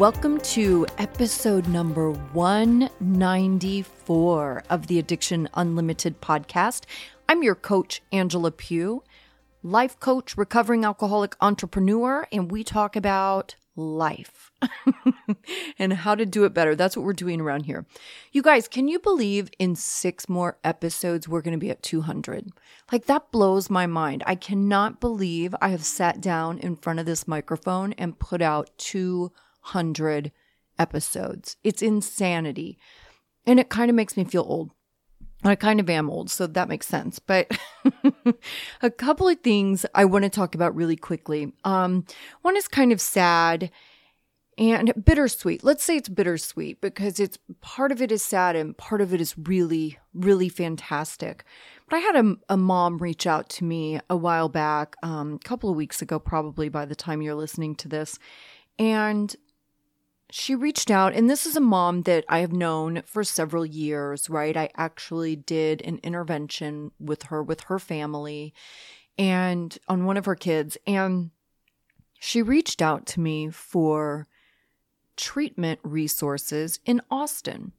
Welcome to episode number 194 of the Addiction Unlimited podcast. I'm your coach, Angela Pugh, life coach, recovering alcoholic entrepreneur, and we talk about life and how to do it better. That's what we're doing around here. You guys, can you believe in six more episodes we're going to be at 200? Like that blows my mind. I cannot believe I have sat down in front of this microphone and put out 200 episodes. It's insanity. And it kind of makes me feel old. I kind of am old, so that makes sense. But a couple of things I want to talk about really quickly. Um, one is kind of sad and bittersweet. Let's say it's bittersweet because it's part of it is sad and part of it is really, really fantastic. But I had a, a mom reach out to me a while back, um, a couple of weeks ago, probably by the time you're listening to this. And she reached out, and this is a mom that I have known for several years, right? I actually did an intervention with her, with her family, and on one of her kids. And she reached out to me for treatment resources in Austin.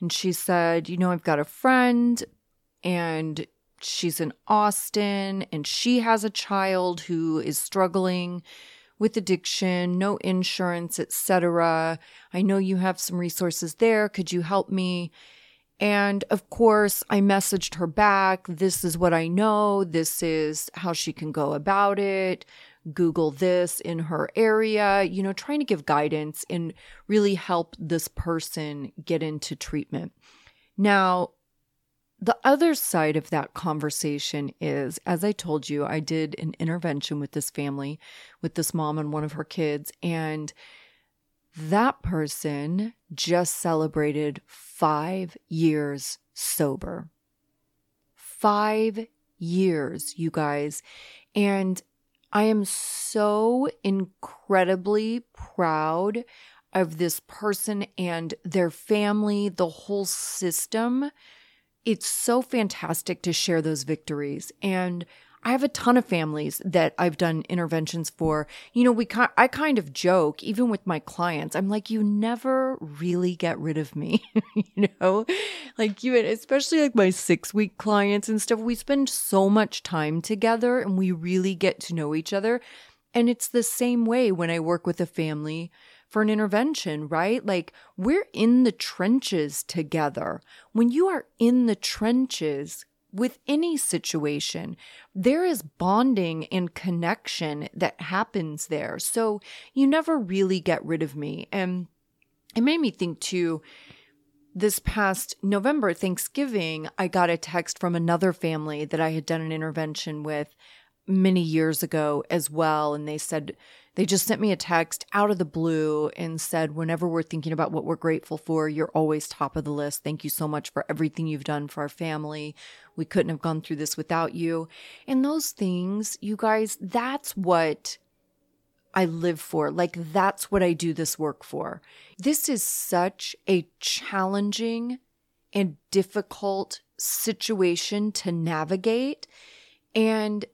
And she said, You know, I've got a friend, and she's in Austin, and she has a child who is struggling with addiction, no insurance, etc. I know you have some resources there. Could you help me? And of course, I messaged her back. This is what I know. This is how she can go about it. Google this in her area, you know, trying to give guidance and really help this person get into treatment. Now, the other side of that conversation is, as I told you, I did an intervention with this family, with this mom and one of her kids, and that person just celebrated five years sober. Five years, you guys. And I am so incredibly proud of this person and their family, the whole system it's so fantastic to share those victories. And I have a ton of families that I've done interventions for. You know, we I kind of joke even with my clients. I'm like, you never really get rid of me, you know? Like you especially like my 6-week clients and stuff, we spend so much time together and we really get to know each other. And it's the same way when I work with a family for an intervention, right? Like we're in the trenches together. When you are in the trenches, with any situation, there is bonding and connection that happens there. So you never really get rid of me. And it made me think too. This past November, Thanksgiving, I got a text from another family that I had done an intervention with many years ago as well. And they said, they just sent me a text out of the blue and said, Whenever we're thinking about what we're grateful for, you're always top of the list. Thank you so much for everything you've done for our family. We couldn't have gone through this without you. And those things, you guys, that's what I live for. Like, that's what I do this work for. This is such a challenging and difficult situation to navigate. And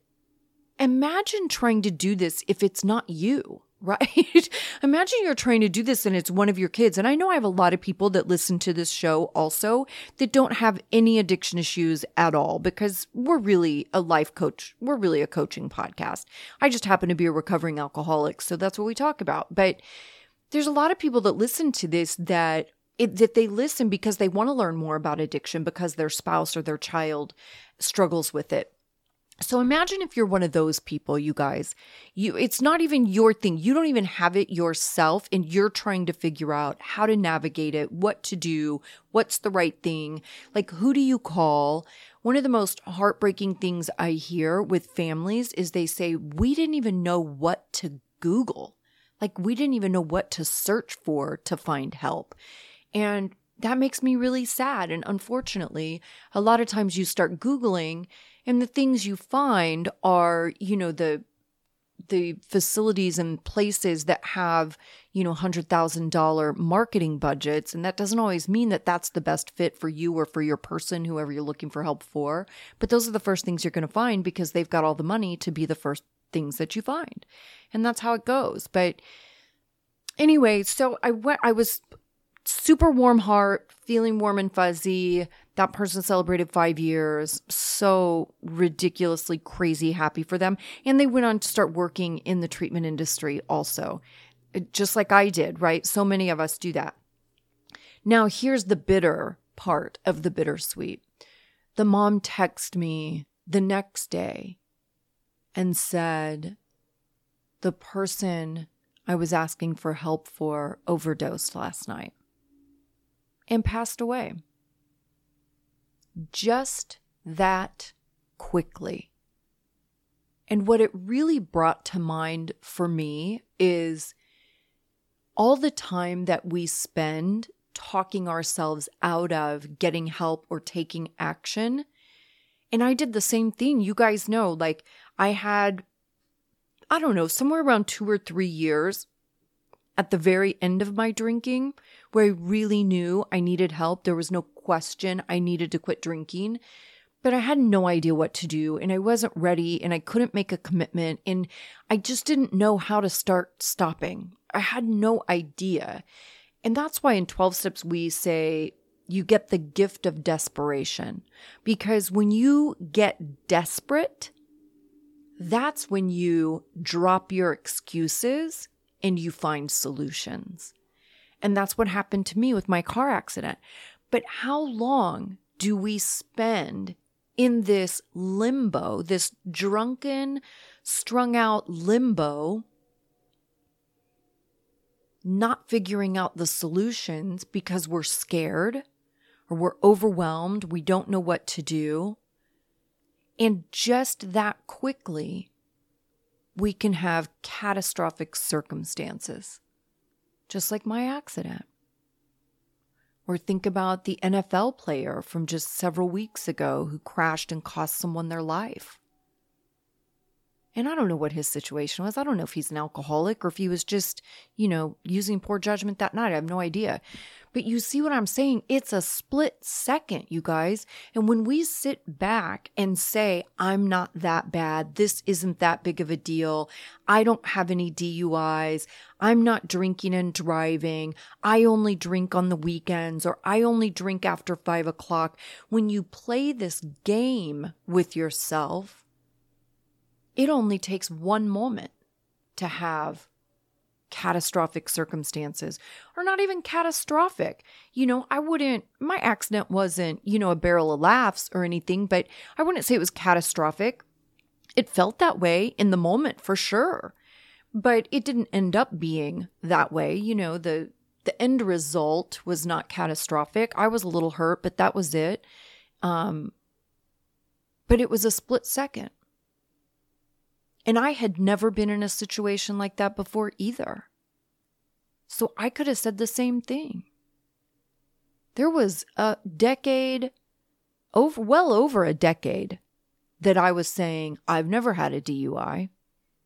Imagine trying to do this if it's not you, right? Imagine you're trying to do this and it's one of your kids. And I know I have a lot of people that listen to this show also that don't have any addiction issues at all because we're really a life coach. We're really a coaching podcast. I just happen to be a recovering alcoholic. So that's what we talk about. But there's a lot of people that listen to this that it, that they listen because they want to learn more about addiction because their spouse or their child struggles with it. So imagine if you're one of those people, you guys. You it's not even your thing. You don't even have it yourself and you're trying to figure out how to navigate it, what to do, what's the right thing. Like who do you call? One of the most heartbreaking things I hear with families is they say we didn't even know what to Google. Like we didn't even know what to search for to find help. And that makes me really sad. And unfortunately, a lot of times you start Googling and the things you find are, you know, the the facilities and places that have, you know, $100,000 marketing budgets. And that doesn't always mean that that's the best fit for you or for your person, whoever you're looking for help for. But those are the first things you're going to find because they've got all the money to be the first things that you find. And that's how it goes. But anyway, so I went, I was super warm heart, feeling warm and fuzzy. That person celebrated five years. So ridiculously crazy happy for them. And they went on to start working in the treatment industry also, uh, just like I did, right? So many of us do that. Now, here's the bitter part of the bittersweet. The mom texted me the next day and said, The person I was asking for help for overdosed last night and passed away. Just that quickly. And what it really brought to mind for me is all the time that we spend talking ourselves out of getting help or taking action. And I did the same thing. You guys know, like, I had, I don't know, somewhere around two or three years at the very end of my drinking where I really knew I needed help. There was no question I needed to quit drinking, but I had no idea what to do and I wasn't ready and I couldn't make a commitment and I just didn't know how to start stopping. I had no idea. And that's why in 12 steps we say you get the gift of desperation because when you get desperate, that's when you drop your excuses and you find solutions. And that's what happened to me with my car accident. But how long do we spend in this limbo, this drunken, strung out limbo, not figuring out the solutions because we're scared or we're overwhelmed, we don't know what to do? And just that quickly, we can have catastrophic circumstances, just like my accident. Or think about the NFL player from just several weeks ago who crashed and cost someone their life. And I don't know what his situation was. I don't know if he's an alcoholic or if he was just, you know, using poor judgment that night. I have no idea. But you see what I'm saying? It's a split second, you guys. And when we sit back and say, I'm not that bad, this isn't that big of a deal, I don't have any DUIs, I'm not drinking and driving, I only drink on the weekends, or I only drink after five o'clock. When you play this game with yourself, it only takes one moment to have catastrophic circumstances or not even catastrophic. You know, I wouldn't, my accident wasn't, you know, a barrel of laughs or anything, but I wouldn't say it was catastrophic. It felt that way in the moment for sure, but it didn't end up being that way. You know, the, the end result was not catastrophic. I was a little hurt, but that was it. Um, but it was a split second. And I had never been in a situation like that before either. So I could have said the same thing. There was a decade, over, well over a decade, that I was saying, I've never had a DUI.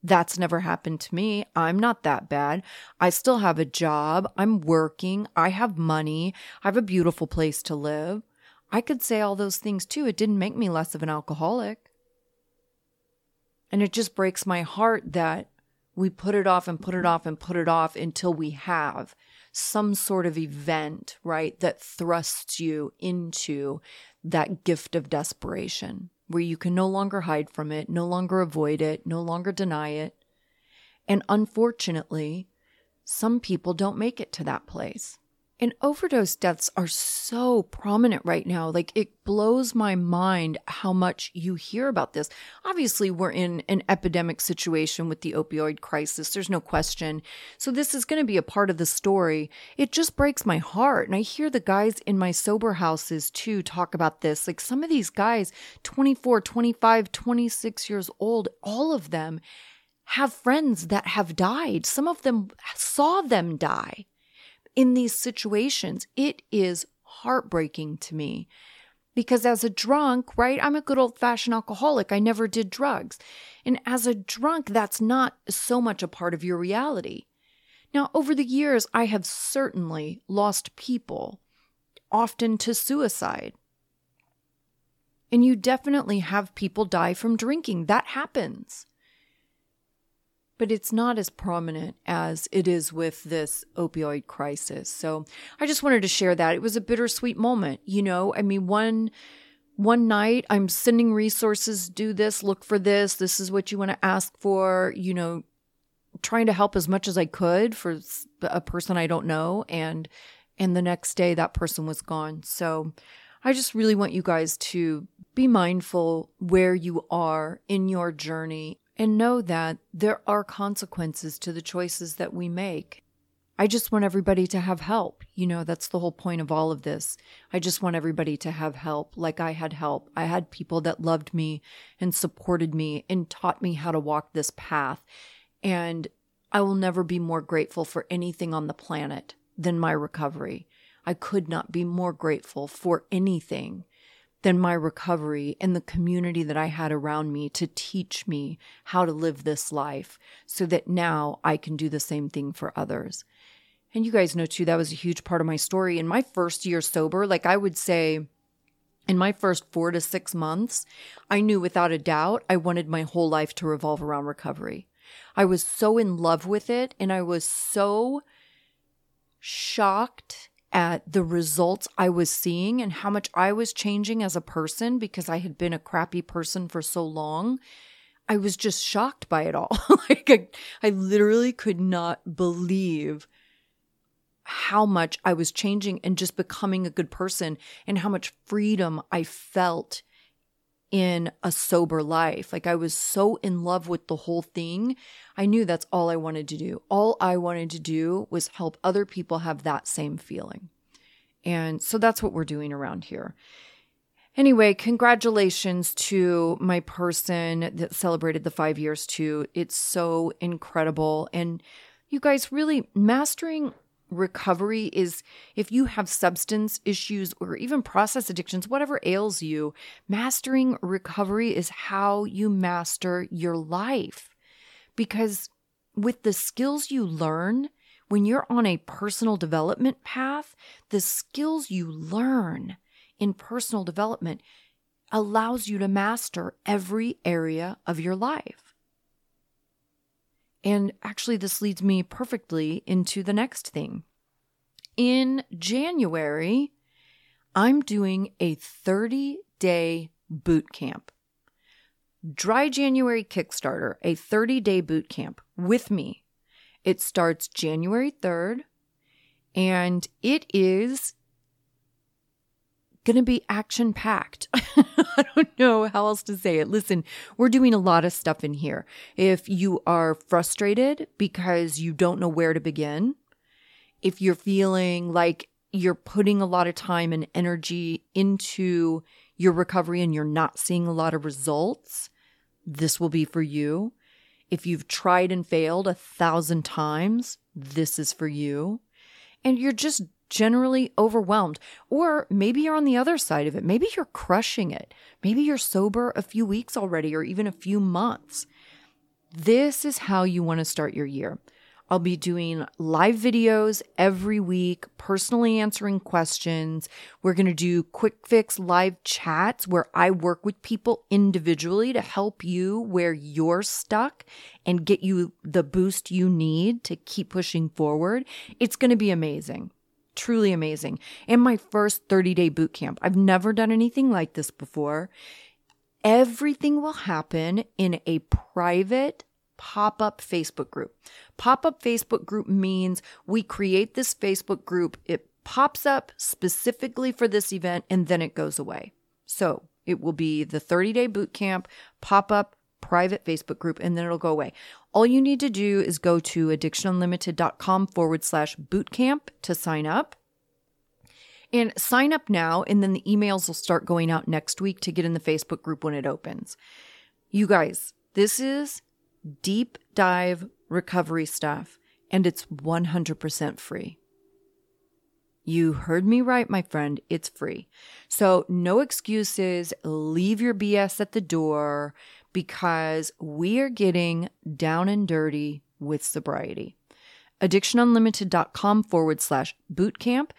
That's never happened to me. I'm not that bad. I still have a job. I'm working. I have money. I have a beautiful place to live. I could say all those things too. It didn't make me less of an alcoholic. And it just breaks my heart that we put it off and put it off and put it off until we have some sort of event, right, that thrusts you into that gift of desperation where you can no longer hide from it, no longer avoid it, no longer deny it. And unfortunately, some people don't make it to that place. And overdose deaths are so prominent right now. Like it blows my mind how much you hear about this. Obviously, we're in an epidemic situation with the opioid crisis. There's no question. So this is going to be a part of the story. It just breaks my heart. And I hear the guys in my sober houses too talk about this. Like some of these guys, 24, 25, 26 years old, all of them have friends that have died. Some of them saw them die in these situations. It is heartbreaking to me because as a drunk, right, I'm a good old fashioned alcoholic. I never did drugs. And as a drunk, that's not so much a part of your reality. Now, over the years, I have certainly lost people, often to suicide. And you definitely have people die from drinking. That happens but it's not as prominent as it is with this opioid crisis. So I just wanted to share that. It was a bittersweet moment. You know, I mean, one one night I'm sending resources, do this, look for this, this is what you want to ask for, you know, trying to help as much as I could for a person I don't know and and the next day that person was gone. So I just really want you guys to be mindful where you are in your journey and know that there are consequences to the choices that we make. I just want everybody to have help. You know, that's the whole point of all of this. I just want everybody to have help, like I had help. I had people that loved me and supported me and taught me how to walk this path. And I will never be more grateful for anything on the planet than my recovery. I could not be more grateful for anything than my recovery and the community that I had around me to teach me how to live this life so that now I can do the same thing for others. And you guys know too, that was a huge part of my story. In my first year sober, like I would say, in my first four to six months, I knew without a doubt I wanted my whole life to revolve around recovery. I was so in love with it and I was so shocked at the results I was seeing and how much I was changing as a person because I had been a crappy person for so long. I was just shocked by it all. like I, I literally could not believe how much I was changing and just becoming a good person and how much freedom I felt in a sober life. Like I was so in love with the whole thing. I knew that's all I wanted to do. All I wanted to do was help other people have that same feeling. And so that's what we're doing around here. Anyway, congratulations to my person that celebrated the five years too. It's so incredible. And you guys really mastering recovery is if you have substance issues or even process addictions, whatever ails you, mastering recovery is how you master your life. Because with the skills you learn, when you're on a personal development path, the skills you learn in personal development allows you to master every area of your life. And actually, this leads me perfectly into the next thing. In January, I'm doing a 30 day boot camp. Dry January Kickstarter, a 30 day boot camp with me. It starts January 3rd and it is going to be action packed. I don't know how else to say it. Listen, we're doing a lot of stuff in here. If you are frustrated because you don't know where to begin, if you're feeling like you're putting a lot of time and energy into your recovery and you're not seeing a lot of results, this will be for you. If you've tried and failed a thousand times, this is for you. And you're just generally overwhelmed. Or maybe you're on the other side of it. Maybe you're crushing it. Maybe you're sober a few weeks already or even a few months. This is how you want to start your year. I'll be doing live videos every week, personally answering questions. We're going to do quick fix live chats where I work with people individually to help you where you're stuck and get you the boost you need to keep pushing forward. It's going to be amazing truly amazing. And my first 30 day boot camp. I've never done anything like this before. Everything will happen in a private pop up Facebook group. Pop up Facebook group means we create this Facebook group, it pops up specifically for this event, and then it goes away. So it will be the 30 day boot camp pop up private Facebook group, and then it'll go away. All you need to do is go to addictionunlimited.com forward slash bootcamp to sign up. And sign up now, and then the emails will start going out next week to get in the Facebook group when it opens. You guys, this is deep dive recovery stuff, and it's 100% free. You heard me right, my friend. It's free. So, no excuses. Leave your BS at the door because we are getting down and dirty with sobriety. AddictionUnlimited.com forward slash bootcamp.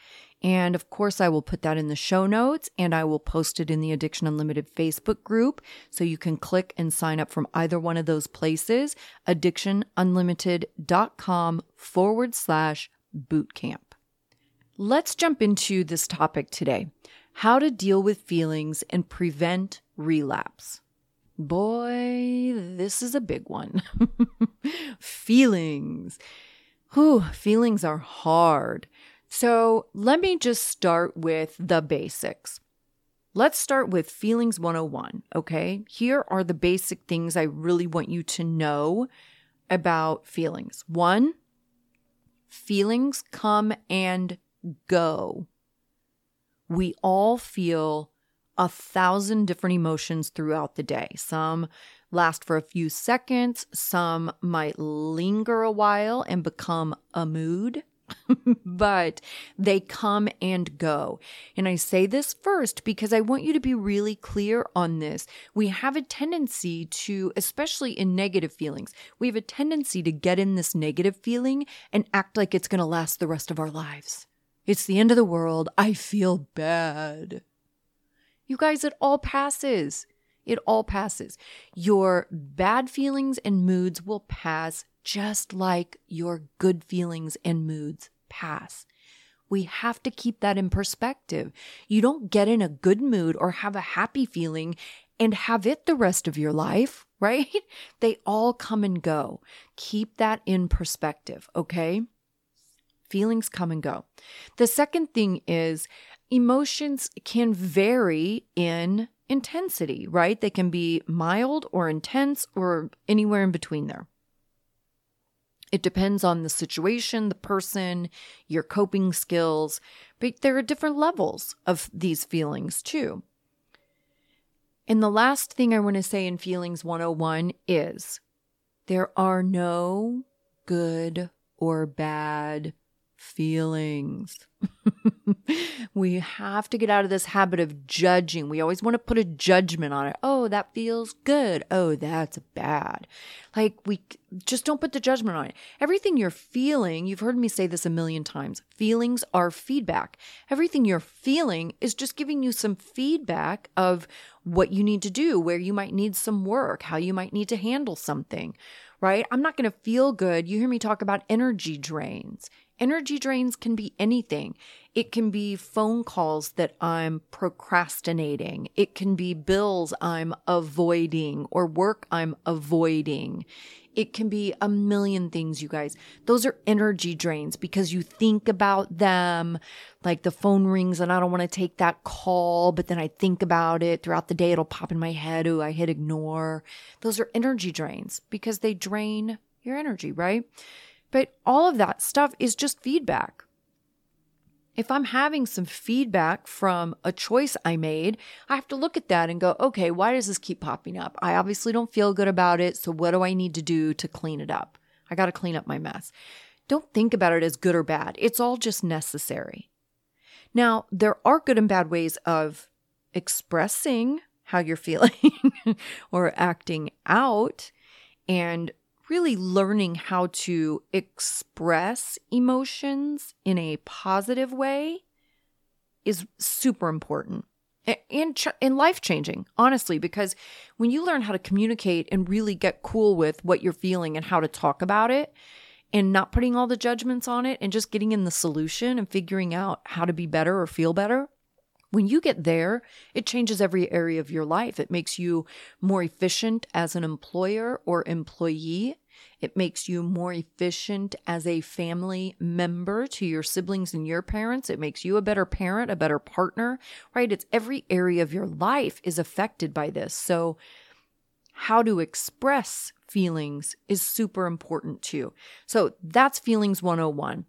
And of course, I will put that in the show notes and I will post it in the Addiction Unlimited Facebook group. So you can click and sign up from either one of those places. AddictionUnlimited.com forward slash bootcamp. Let's jump into this topic today how to deal with feelings and prevent relapse. Boy, this is a big one. feelings. Whew, feelings are hard. So let me just start with the basics. Let's start with Feelings 101, okay? Here are the basic things I really want you to know about feelings. One, feelings come and go. We all feel a thousand different emotions throughout the day. Some last for a few seconds, some might linger a while and become a mood. but they come and go. And I say this first because I want you to be really clear on this. We have a tendency to, especially in negative feelings, we have a tendency to get in this negative feeling and act like it's going to last the rest of our lives. It's the end of the world. I feel bad. You guys, it all passes. It all passes. Your bad feelings and moods will pass just like your good feelings and moods pass. We have to keep that in perspective. You don't get in a good mood or have a happy feeling and have it the rest of your life, right? They all come and go. Keep that in perspective, okay? Feelings come and go. The second thing is emotions can vary in intensity, right? They can be mild or intense or anywhere in between there. It depends on the situation, the person, your coping skills, but there are different levels of these feelings too. And the last thing I want to say in Feelings 101 is there are no good or bad feelings. we have to get out of this habit of judging. We always want to put a judgment on it. Oh, that feels good. Oh, that's bad. Like we just don't put the judgment on it. Everything you're feeling, you've heard me say this a million times. Feelings are feedback. Everything you're feeling is just giving you some feedback of what you need to do, where you might need some work, how you might need to handle something right? I'm not going to feel good. You hear me talk about energy drains. Energy drains can be anything. It can be phone calls that I'm procrastinating. It can be bills I'm avoiding or work I'm avoiding. It can be a million things, you guys. Those are energy drains because you think about them. Like the phone rings and I don't want to take that call, but then I think about it throughout the day. It'll pop in my head. Oh, I hit ignore. Those are energy drains because they drain your energy, right? But all of that stuff is just feedback. If I'm having some feedback from a choice I made, I have to look at that and go, okay, why does this keep popping up? I obviously don't feel good about it. So, what do I need to do to clean it up? I got to clean up my mess. Don't think about it as good or bad, it's all just necessary. Now, there are good and bad ways of expressing how you're feeling or acting out. And really learning how to express emotions in a positive way is super important. And, and life changing, honestly, because when you learn how to communicate and really get cool with what you're feeling and how to talk about it and not putting all the judgments on it and just getting in the solution and figuring out how to be better or feel better, when you get there, it changes every area of your life. It makes you more efficient as an employer or employee. It makes you more efficient as a family member to your siblings and your parents. It makes you a better parent, a better partner, right? It's every area of your life is affected by this. So, how to express feelings is super important too. So, that's Feelings 101.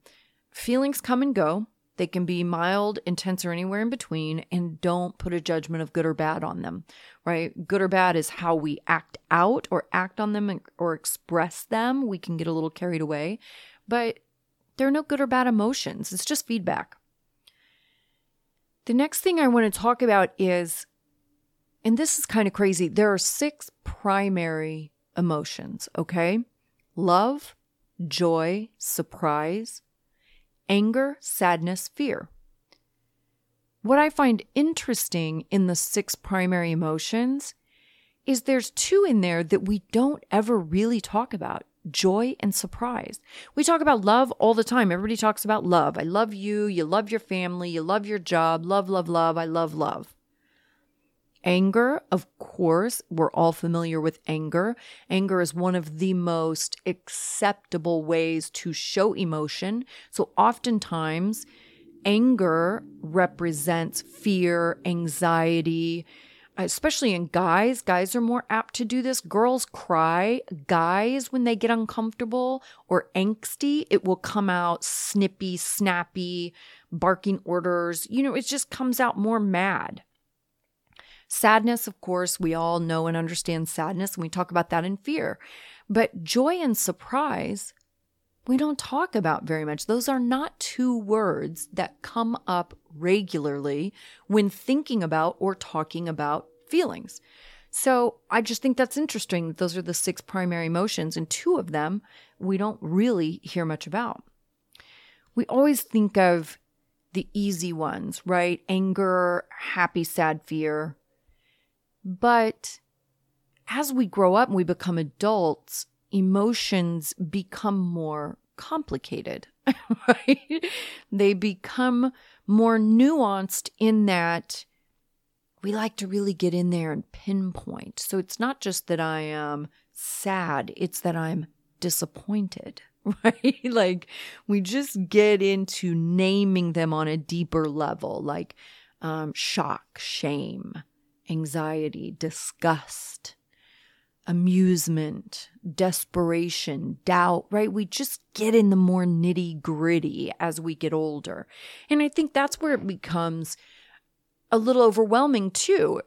Feelings come and go. They can be mild, intense, or anywhere in between, and don't put a judgment of good or bad on them, right? Good or bad is how we act out or act on them or express them. We can get a little carried away, but there are no good or bad emotions. It's just feedback. The next thing I want to talk about is, and this is kind of crazy, there are six primary emotions, okay? Love, joy, surprise, anger, sadness, fear. What I find interesting in the six primary emotions is there's two in there that we don't ever really talk about joy and surprise. We talk about love all the time. Everybody talks about love. I love you. You love your family. You love your job. Love, love, love. I love love. Anger, of course, we're all familiar with anger. Anger is one of the most acceptable ways to show emotion. So, oftentimes, anger represents fear, anxiety, especially in guys. Guys are more apt to do this. Girls cry. Guys, when they get uncomfortable or angsty, it will come out snippy, snappy, barking orders. You know, it just comes out more mad. Sadness, of course, we all know and understand sadness, and we talk about that in fear. But joy and surprise, we don't talk about very much. Those are not two words that come up regularly when thinking about or talking about feelings. So I just think that's interesting. Those are the six primary emotions, and two of them we don't really hear much about. We always think of the easy ones, right? Anger, happy, sad, fear. But as we grow up and we become adults, emotions become more complicated, right? They become more nuanced in that we like to really get in there and pinpoint. So it's not just that I am sad, it's that I'm disappointed, right? like we just get into naming them on a deeper level, like um, shock, shame, anxiety, disgust, amusement, desperation, doubt, right? We just get in the more nitty gritty as we get older. And I think that's where it becomes a little overwhelming too.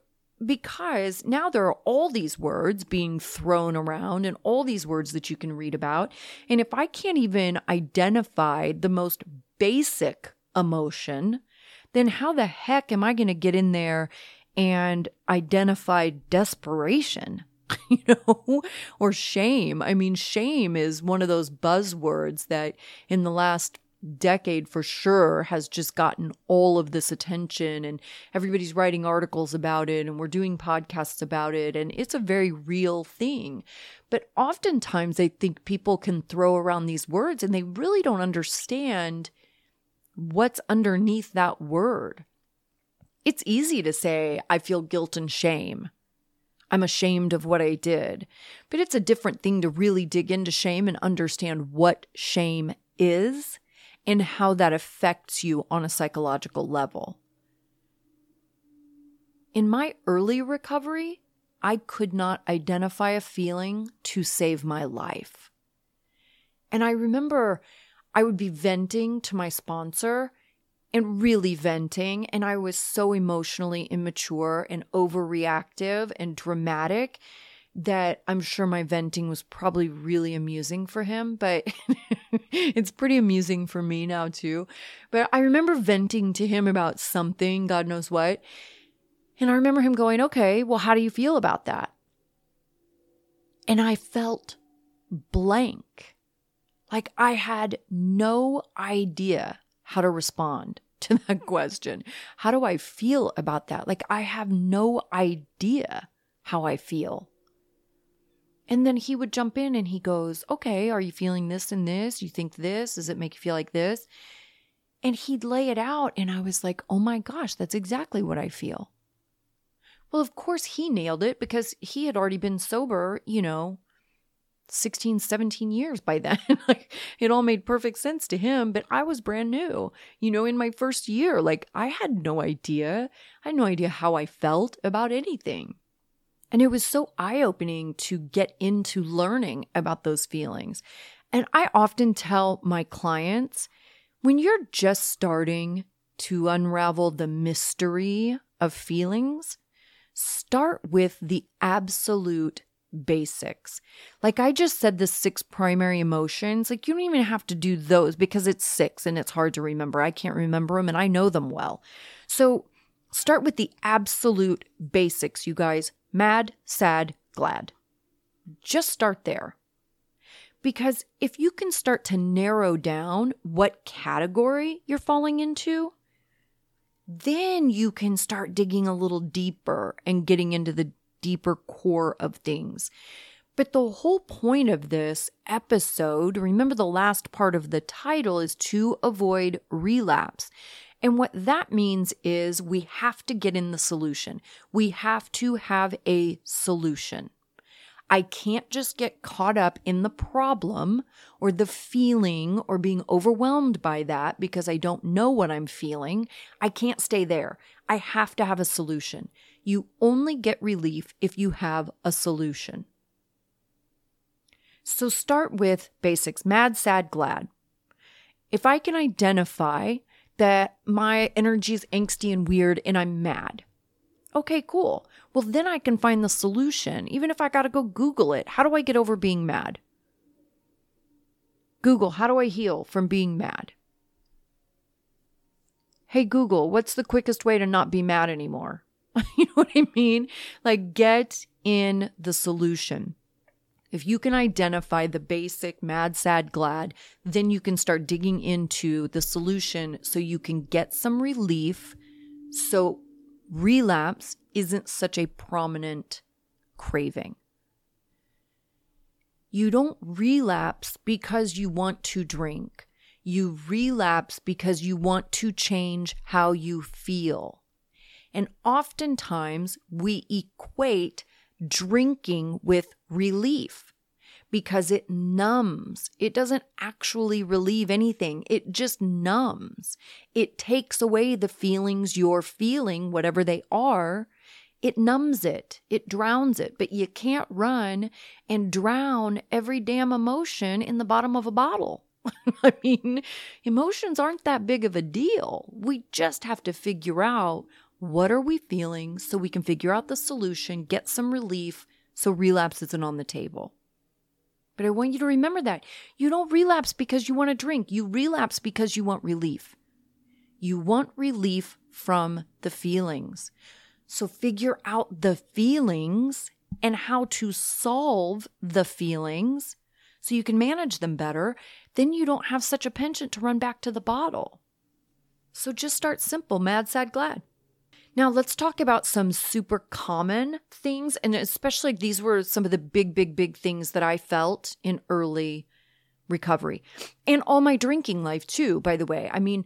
Because now there are all these words being thrown around and all these words that you can read about. And if I can't even identify the most basic emotion, then how the heck am I going to get in there and identify desperation? you know, or shame. I mean, shame is one of those buzzwords that in the last decade for sure has just gotten all of this attention and everybody's writing articles about it and we're doing podcasts about it and it's a very real thing. But oftentimes I think people can throw around these words and they really don't understand what's underneath that word. It's easy to say, I feel guilt and shame. I'm ashamed of what I did. But it's a different thing to really dig into shame and understand what shame is and how that affects you on a psychological level. In my early recovery, I could not identify a feeling to save my life. And I remember I would be venting to my sponsor and really venting. And I was so emotionally immature and overreactive and dramatic that I'm sure my venting was probably really amusing for him, but it's pretty amusing for me now too. But I remember venting to him about something, God knows what. And I remember him going, okay, well, how do you feel about that? And I felt blank. Like I had no idea how to respond to that question. How do I feel about that? Like, I have no idea how I feel. And then he would jump in and he goes, Okay, are you feeling this and this? You think this? Does it make you feel like this? And he'd lay it out. And I was like, Oh my gosh, that's exactly what I feel. Well, of course, he nailed it because he had already been sober, you know, 16, 17 years by then. like it all made perfect sense to him, but I was brand new. You know, in my first year, like I had no idea. I had no idea how I felt about anything. And it was so eye opening to get into learning about those feelings. And I often tell my clients when you're just starting to unravel the mystery of feelings, start with the absolute basics. Like I just said, the six primary emotions, like you don't even have to do those because it's six and it's hard to remember. I can't remember them and I know them well. So start with the absolute basics, you guys mad, sad, glad. Just start there. Because if you can start to narrow down what category you're falling into, then you can start digging a little deeper and getting into the deeper core of things. But the whole point of this episode, remember the last part of the title, is to avoid relapse. And what that means is we have to get in the solution. We have to have a solution. I can't just get caught up in the problem or the feeling or being overwhelmed by that because I don't know what I'm feeling. I can't stay there. I have to have a solution. You only get relief if you have a solution. So start with basics mad, sad, glad. If I can identify that my energy is angsty and weird and I'm mad, Okay, cool. Well, then I can find the solution, even if I got to go Google it. How do I get over being mad? Google, how do I heal from being mad? Hey, Google, what's the quickest way to not be mad anymore? you know what I mean? Like, get in the solution. If you can identify the basic mad, sad, glad, then you can start digging into the solution so you can get some relief. So relapse isn't such a prominent craving. You don't relapse because you want to drink. You relapse because you want to change how you feel. And oftentimes we equate drinking with relief because it numbs. It doesn't actually relieve anything, it just numbs. It takes away the feelings you're feeling, whatever they are. It numbs it, it drowns it, but you can't run and drown every damn emotion in the bottom of a bottle. I mean, emotions aren't that big of a deal. We just have to figure out what are we feeling so we can figure out the solution, get some relief so relapse isn't on the table. But I want you to remember that. You don't relapse because you want to drink, you relapse because you want relief. You want relief from the feelings. So figure out the feelings and how to solve the feelings so you can manage them better. Then you don't have such a penchant to run back to the bottle. So just start simple mad, sad, glad. Now, let's talk about some super common things. And especially these were some of the big, big, big things that I felt in early recovery and all my drinking life, too, by the way. I mean,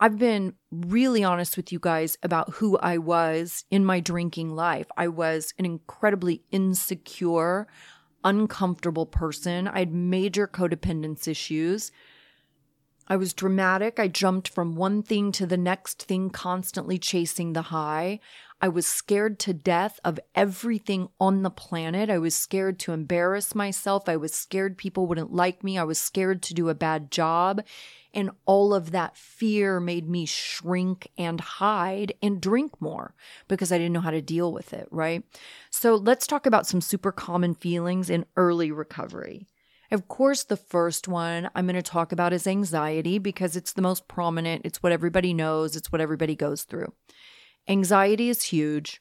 I've been really honest with you guys about who I was in my drinking life. I was an incredibly insecure, uncomfortable person. I had major codependence issues. I was dramatic. I jumped from one thing to the next thing, constantly chasing the high. I was scared to death of everything on the planet. I was scared to embarrass myself. I was scared people wouldn't like me. I was scared to do a bad job. And all of that fear made me shrink and hide and drink more because I didn't know how to deal with it, right? So let's talk about some super common feelings in early recovery. Of course, the first one I'm going to talk about is anxiety because it's the most prominent. It's what everybody knows, it's what everybody goes through. Anxiety is huge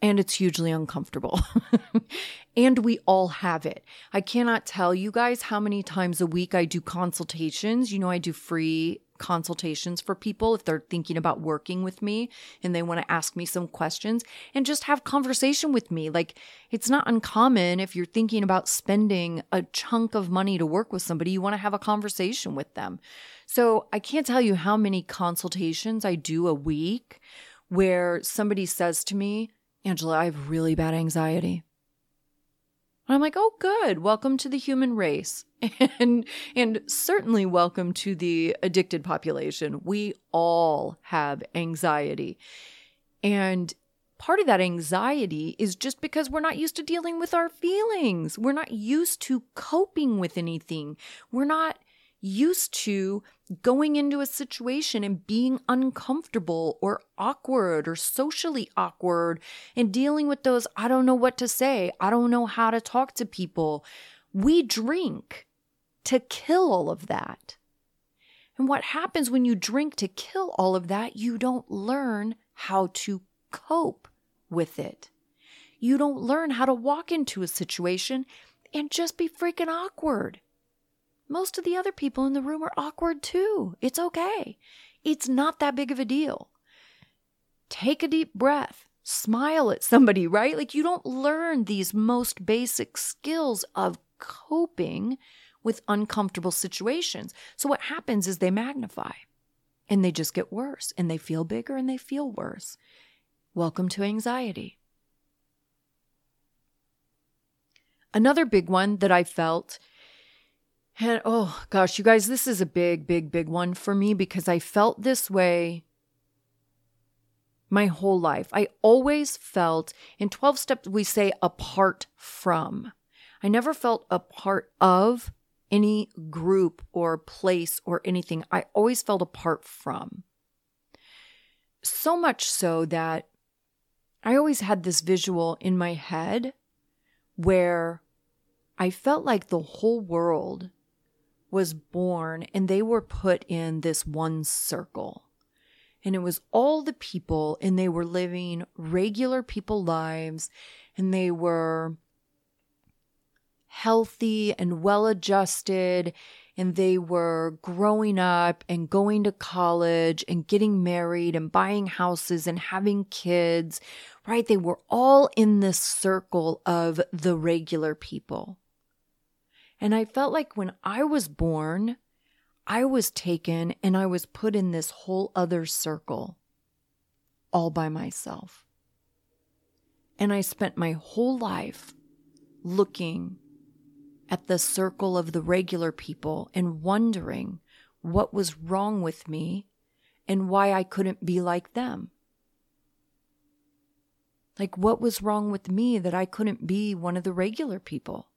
and it's hugely uncomfortable. and we all have it. I cannot tell you guys how many times a week I do consultations. You know, I do free consultations for people if they're thinking about working with me and they want to ask me some questions and just have conversation with me. Like it's not uncommon if you're thinking about spending a chunk of money to work with somebody, you want to have a conversation with them. So I can't tell you how many consultations I do a week where somebody says to me, Angela, I have really bad anxiety. And I'm like, oh, good. Welcome to the human race. And, and certainly welcome to the addicted population. We all have anxiety. And part of that anxiety is just because we're not used to dealing with our feelings. We're not used to coping with anything. We're not used to going into a situation and being uncomfortable or awkward or socially awkward and dealing with those, I don't know what to say, I don't know how to talk to people. We drink to kill all of that. And what happens when you drink to kill all of that? You don't learn how to cope with it. You don't learn how to walk into a situation and just be freaking awkward. Most of the other people in the room are awkward too. It's okay. It's not that big of a deal. Take a deep breath. Smile at somebody, right? Like you don't learn these most basic skills of coping with uncomfortable situations. So what happens is they magnify and they just get worse and they feel bigger and they feel worse. Welcome to anxiety. Another big one that I felt and oh gosh, you guys, this is a big, big, big one for me because I felt this way my whole life. I always felt in 12 steps, we say apart from. I never felt a part of any group or place or anything. I always felt apart from. So much so that I always had this visual in my head where I felt like the whole world was born and they were put in this one circle. And it was all the people, and they were living regular people lives, and they were healthy and well adjusted, and they were growing up and going to college and getting married and buying houses and having kids, right? They were all in this circle of the regular people. And I felt like when I was born, I was taken and I was put in this whole other circle all by myself. And I spent my whole life looking at the circle of the regular people and wondering what was wrong with me and why I couldn't be like them. Like, what was wrong with me that I couldn't be one of the regular people?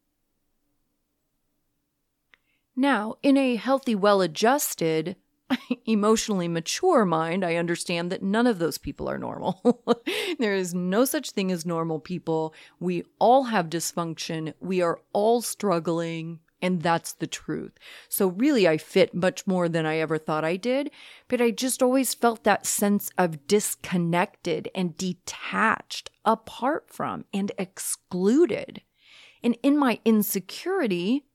Now, in a healthy, well adjusted, emotionally mature mind, I understand that none of those people are normal. there is no such thing as normal people. We all have dysfunction. We are all struggling. And that's the truth. So, really, I fit much more than I ever thought I did. But I just always felt that sense of disconnected and detached, apart from and excluded. And in my insecurity,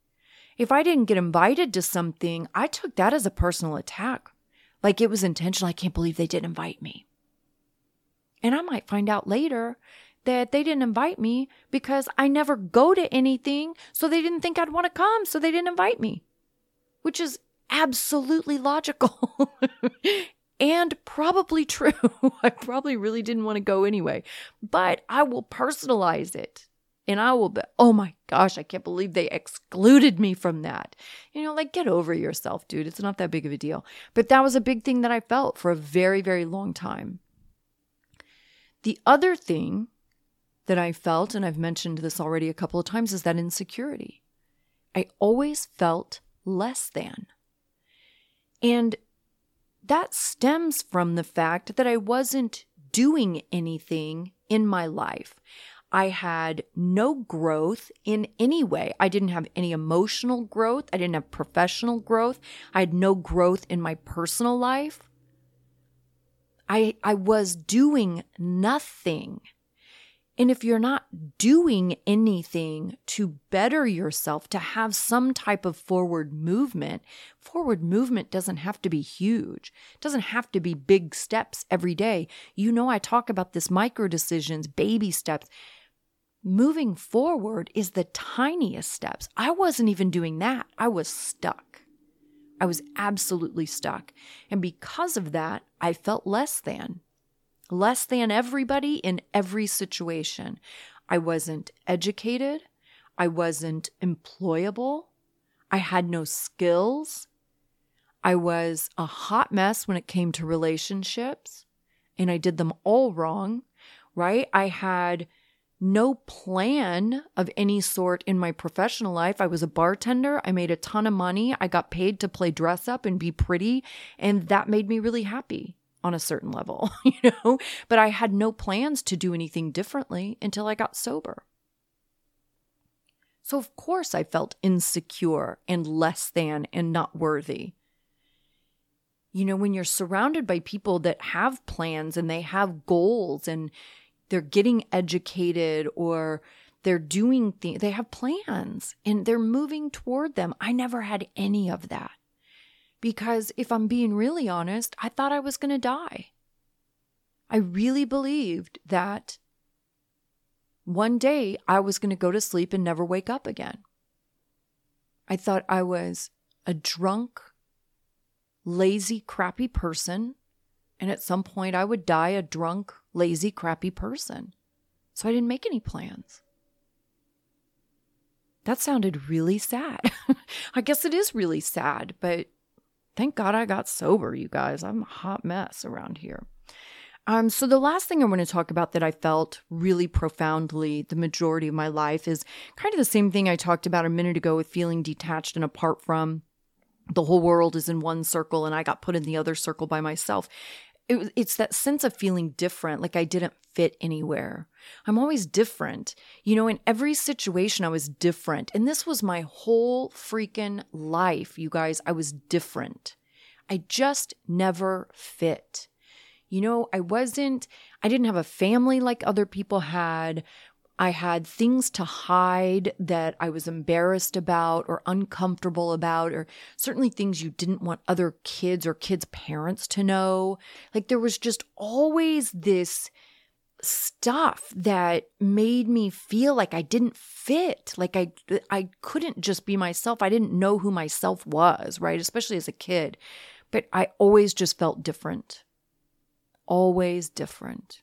if I didn't get invited to something, I took that as a personal attack. Like it was intentional. I can't believe they didn't invite me. And I might find out later that they didn't invite me because I never go to anything. So they didn't think I'd want to come. So they didn't invite me, which is absolutely logical and probably true. I probably really didn't want to go anyway, but I will personalize it and I will be, oh my gosh, I can't believe they excluded me from that. You know, like get over yourself, dude. It's not that big of a deal. But that was a big thing that I felt for a very, very long time. The other thing that I felt, and I've mentioned this already a couple of times, is that insecurity. I always felt less than. And that stems from the fact that I wasn't doing anything in my life. I had no growth in any way. I didn't have any emotional growth. I didn't have professional growth. I had no growth in my personal life. I, I was doing nothing. And if you're not doing anything to better yourself, to have some type of forward movement, forward movement doesn't have to be huge. It doesn't have to be big steps every day. You know, I talk about this micro decisions, baby steps moving forward is the tiniest steps. I wasn't even doing that. I was stuck. I was absolutely stuck. And because of that, I felt less than, less than everybody in every situation. I wasn't educated. I wasn't employable. I had no skills. I was a hot mess when it came to relationships, and I did them all wrong, right? I had no plan of any sort in my professional life. I was a bartender. I made a ton of money. I got paid to play dress up and be pretty. And that made me really happy on a certain level, you know? But I had no plans to do anything differently until I got sober. So, of course, I felt insecure and less than and not worthy. You know, when you're surrounded by people that have plans and they have goals and they're getting educated or they're doing things, they have plans and they're moving toward them. I never had any of that because if I'm being really honest, I thought I was going to die. I really believed that one day I was going to go to sleep and never wake up again. I thought I was a drunk, lazy, crappy person, and at some point I would die a drunk, lazy, crappy person. So I didn't make any plans. That sounded really sad. I guess it is really sad, but Thank God I got sober, you guys. I'm a hot mess around here. Um, so the last thing I want to talk about that I felt really profoundly the majority of my life is kind of the same thing I talked about a minute ago with feeling detached and apart from the whole world is in one circle and I got put in the other circle by myself. It, it's that sense of feeling different, like I didn't fit anywhere. I'm always different. You know, in every situation, I was different. And this was my whole freaking life, you guys. I was different. I just never fit. You know, I wasn't, I didn't have a family like other people had. I had things to hide that I was embarrassed about or uncomfortable about, or certainly things you didn't want other kids or kids' parents to know. Like there was just always this stuff that made me feel like I didn't fit, like I I couldn't just be myself. I didn't know who myself was, right? Especially as a kid. But I always just felt different. Always different.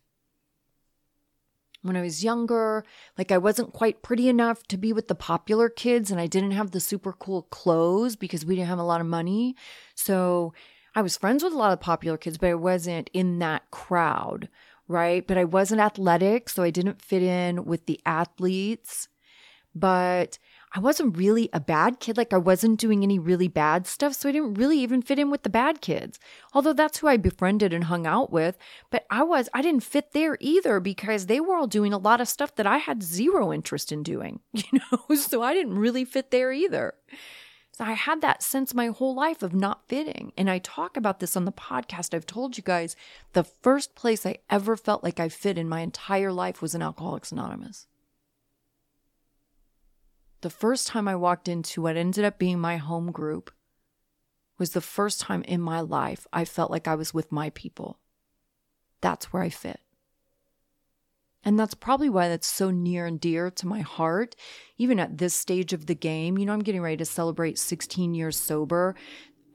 When I was younger, like I wasn't quite pretty enough to be with the popular kids and I didn't have the super cool clothes because we didn't have a lot of money. So I was friends with a lot of popular kids, but I wasn't in that crowd right? But I wasn't athletic, so I didn't fit in with the athletes. But I wasn't really a bad kid. Like I wasn't doing any really bad stuff. So I didn't really even fit in with the bad kids. Although that's who I befriended and hung out with. But I was, I didn't fit there either because they were all doing a lot of stuff that I had zero interest in doing, you know? So I didn't really fit there either. So I had that sense my whole life of not fitting. And I talk about this on the podcast. I've told you guys the first place I ever felt like I fit in my entire life was in Alcoholics Anonymous. The first time I walked into what ended up being my home group was the first time in my life I felt like I was with my people. That's where I fit. And that's probably why that's so near and dear to my heart, even at this stage of the game. You know, I'm getting ready to celebrate 16 years sober,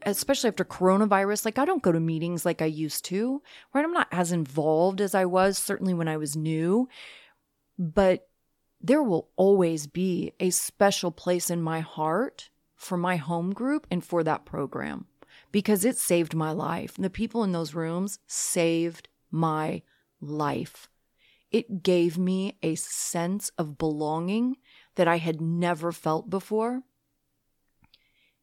especially after coronavirus. Like, I don't go to meetings like I used to, right? I'm not as involved as I was, certainly when I was new. But there will always be a special place in my heart for my home group and for that program because it saved my life. And the people in those rooms saved my life. It gave me a sense of belonging that I had never felt before.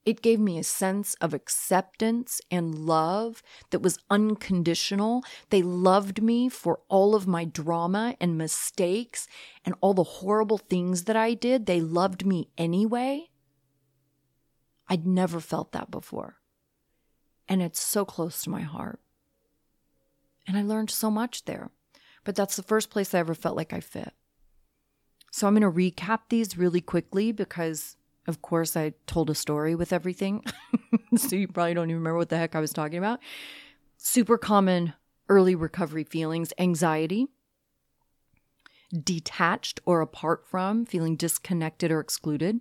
It gave me a sense of acceptance and love that was unconditional. They loved me for all of my drama and mistakes and all the horrible things that I did. They loved me anyway. I'd never felt that before. And it's so close to my heart. And I learned so much there but that's the first place I ever felt like I fit. So I'm going to recap these really quickly because, of course, I told a story with everything. so you probably don't even remember what the heck I was talking about. Super common early recovery feelings anxiety, detached or apart from, feeling disconnected or excluded,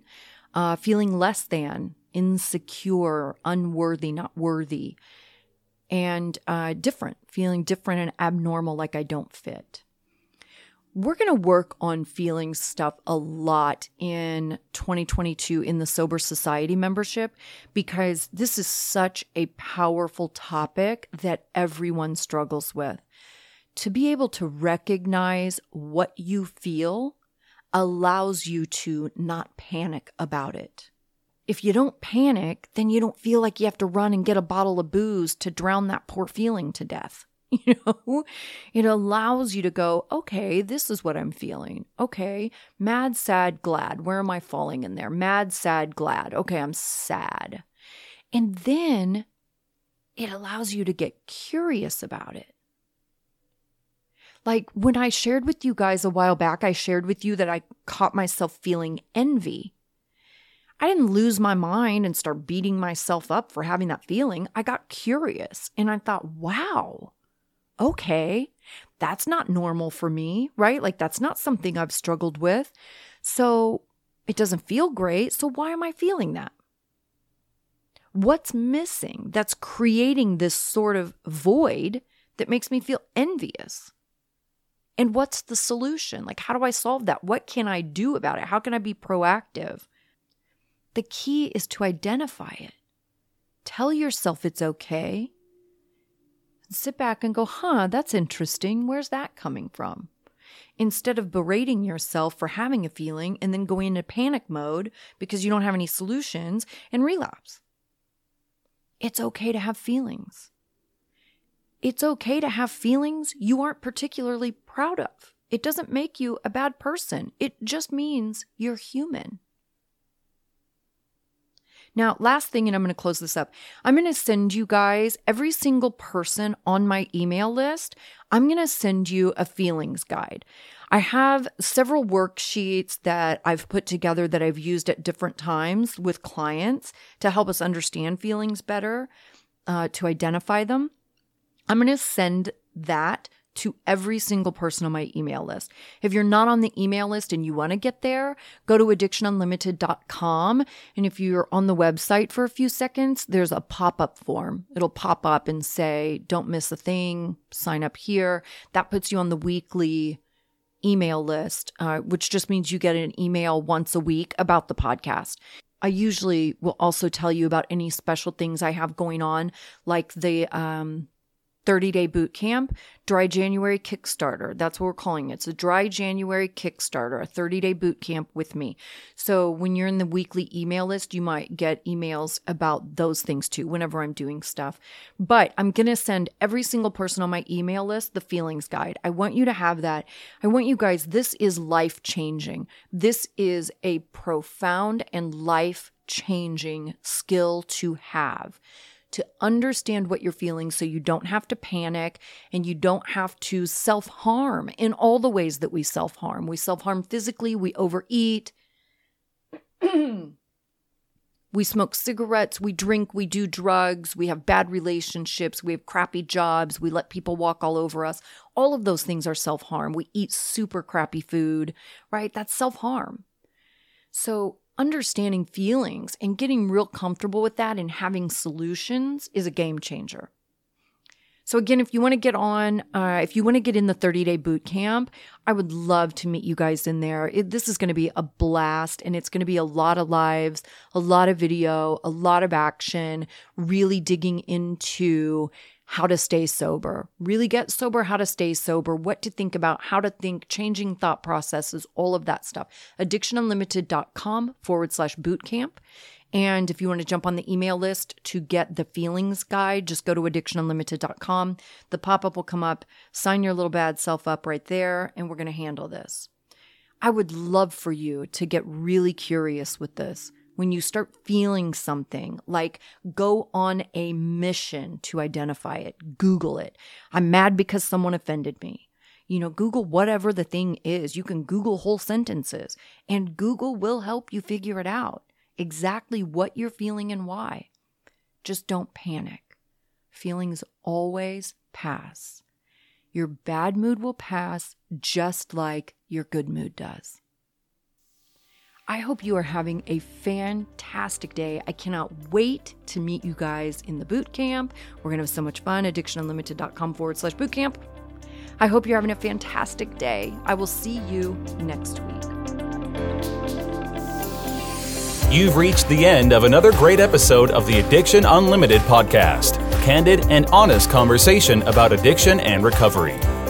uh, feeling less than, insecure, unworthy, not worthy, and uh, different, feeling different and abnormal, like I don't fit. We're going to work on feeling stuff a lot in 2022 in the Sober Society membership because this is such a powerful topic that everyone struggles with. to be able to recognize what you feel allows you to not panic about it. If you don't panic, then you don't feel like you have to run and get a bottle of booze to drown that poor feeling to death. You know, it allows you to go, okay, this is what I'm feeling. Okay, mad, sad, glad. Where am I falling in there? Mad, sad, glad. Okay, I'm sad. And then it allows you to get curious about it. Like when I shared with you guys a while back, I shared with you that I caught myself feeling envy. I didn't lose my mind and start beating myself up for having that feeling. I got curious and I thought, wow, okay, that's not normal for me, right? Like that's not something I've struggled with. So it doesn't feel great. So why am I feeling that? What's missing that's creating this sort of void that makes me feel envious? And what's the solution? Like, how do I solve that? What can I do about it? How can I be proactive? The key is to identify it. Tell yourself it's okay. Sit back and go, huh, that's interesting. Where's that coming from? Instead of berating yourself for having a feeling and then going into panic mode because you don't have any solutions and relapse. It's okay to have feelings. It's okay to have feelings you aren't particularly proud of. It doesn't make you a bad person. It just means you're human. Now, last thing, and I'm going to close this up. I'm going to send you guys, every single person on my email list, I'm going to send you a feelings guide. I have several worksheets that I've put together that I've used at different times with clients to help us understand feelings better, uh, to identify them. I'm going to send that to every single person on my email list. If you're not on the email list and you want to get there, go to addictionunlimited.com. And if you're on the website for a few seconds, there's a pop up form. It'll pop up and say, don't miss a thing, sign up here. That puts you on the weekly email list, uh, which just means you get an email once a week about the podcast. I usually will also tell you about any special things I have going on, like the um, 30 day boot camp, dry January Kickstarter. That's what we're calling it. It's a dry January Kickstarter, a 30 day boot camp with me. So when you're in the weekly email list, you might get emails about those things too, whenever I'm doing stuff. But I'm going to send every single person on my email list the feelings guide. I want you to have that. I want you guys, this is life changing. This is a profound and life changing skill to have to understand what you're feeling so you don't have to panic and you don't have to self harm in all the ways that we self harm. We self harm physically, we overeat, we smoke cigarettes, we drink, we do drugs, we have bad relationships, we have crappy jobs, we let people walk all over us. All of those things are self harm. We eat super crappy food, right? That's self harm. So understanding feelings and getting real comfortable with that and having solutions is a game changer. So, again, if you want to get on, uh, if you want to get in the 30 day boot camp, I would love to meet you guys in there. It, this is going to be a blast and it's going to be a lot of lives, a lot of video, a lot of action, really digging into how to stay sober, really get sober, how to stay sober, what to think about, how to think, changing thought processes, all of that stuff. Addictionunlimited.com forward slash bootcamp. And if you want to jump on the email list to get the feelings guide, just go to addictionunlimited.com. The pop up will come up. Sign your little bad self up right there, and we're going to handle this. I would love for you to get really curious with this when you start feeling something, like go on a mission to identify it, Google it. I'm mad because someone offended me. You know, Google whatever the thing is. You can Google whole sentences, and Google will help you figure it out exactly what you're feeling and why. Just don't panic. Feelings always pass. Your bad mood will pass just like your good mood does. I hope you are having a fantastic day. I cannot wait to meet you guys in the boot camp. We're going to have so much fun. Addictionunlimited.com forward slash boot camp. I hope you're having a fantastic day. I will see you next week. You've reached the end of another great episode of the Addiction Unlimited podcast candid and honest conversation about addiction and recovery.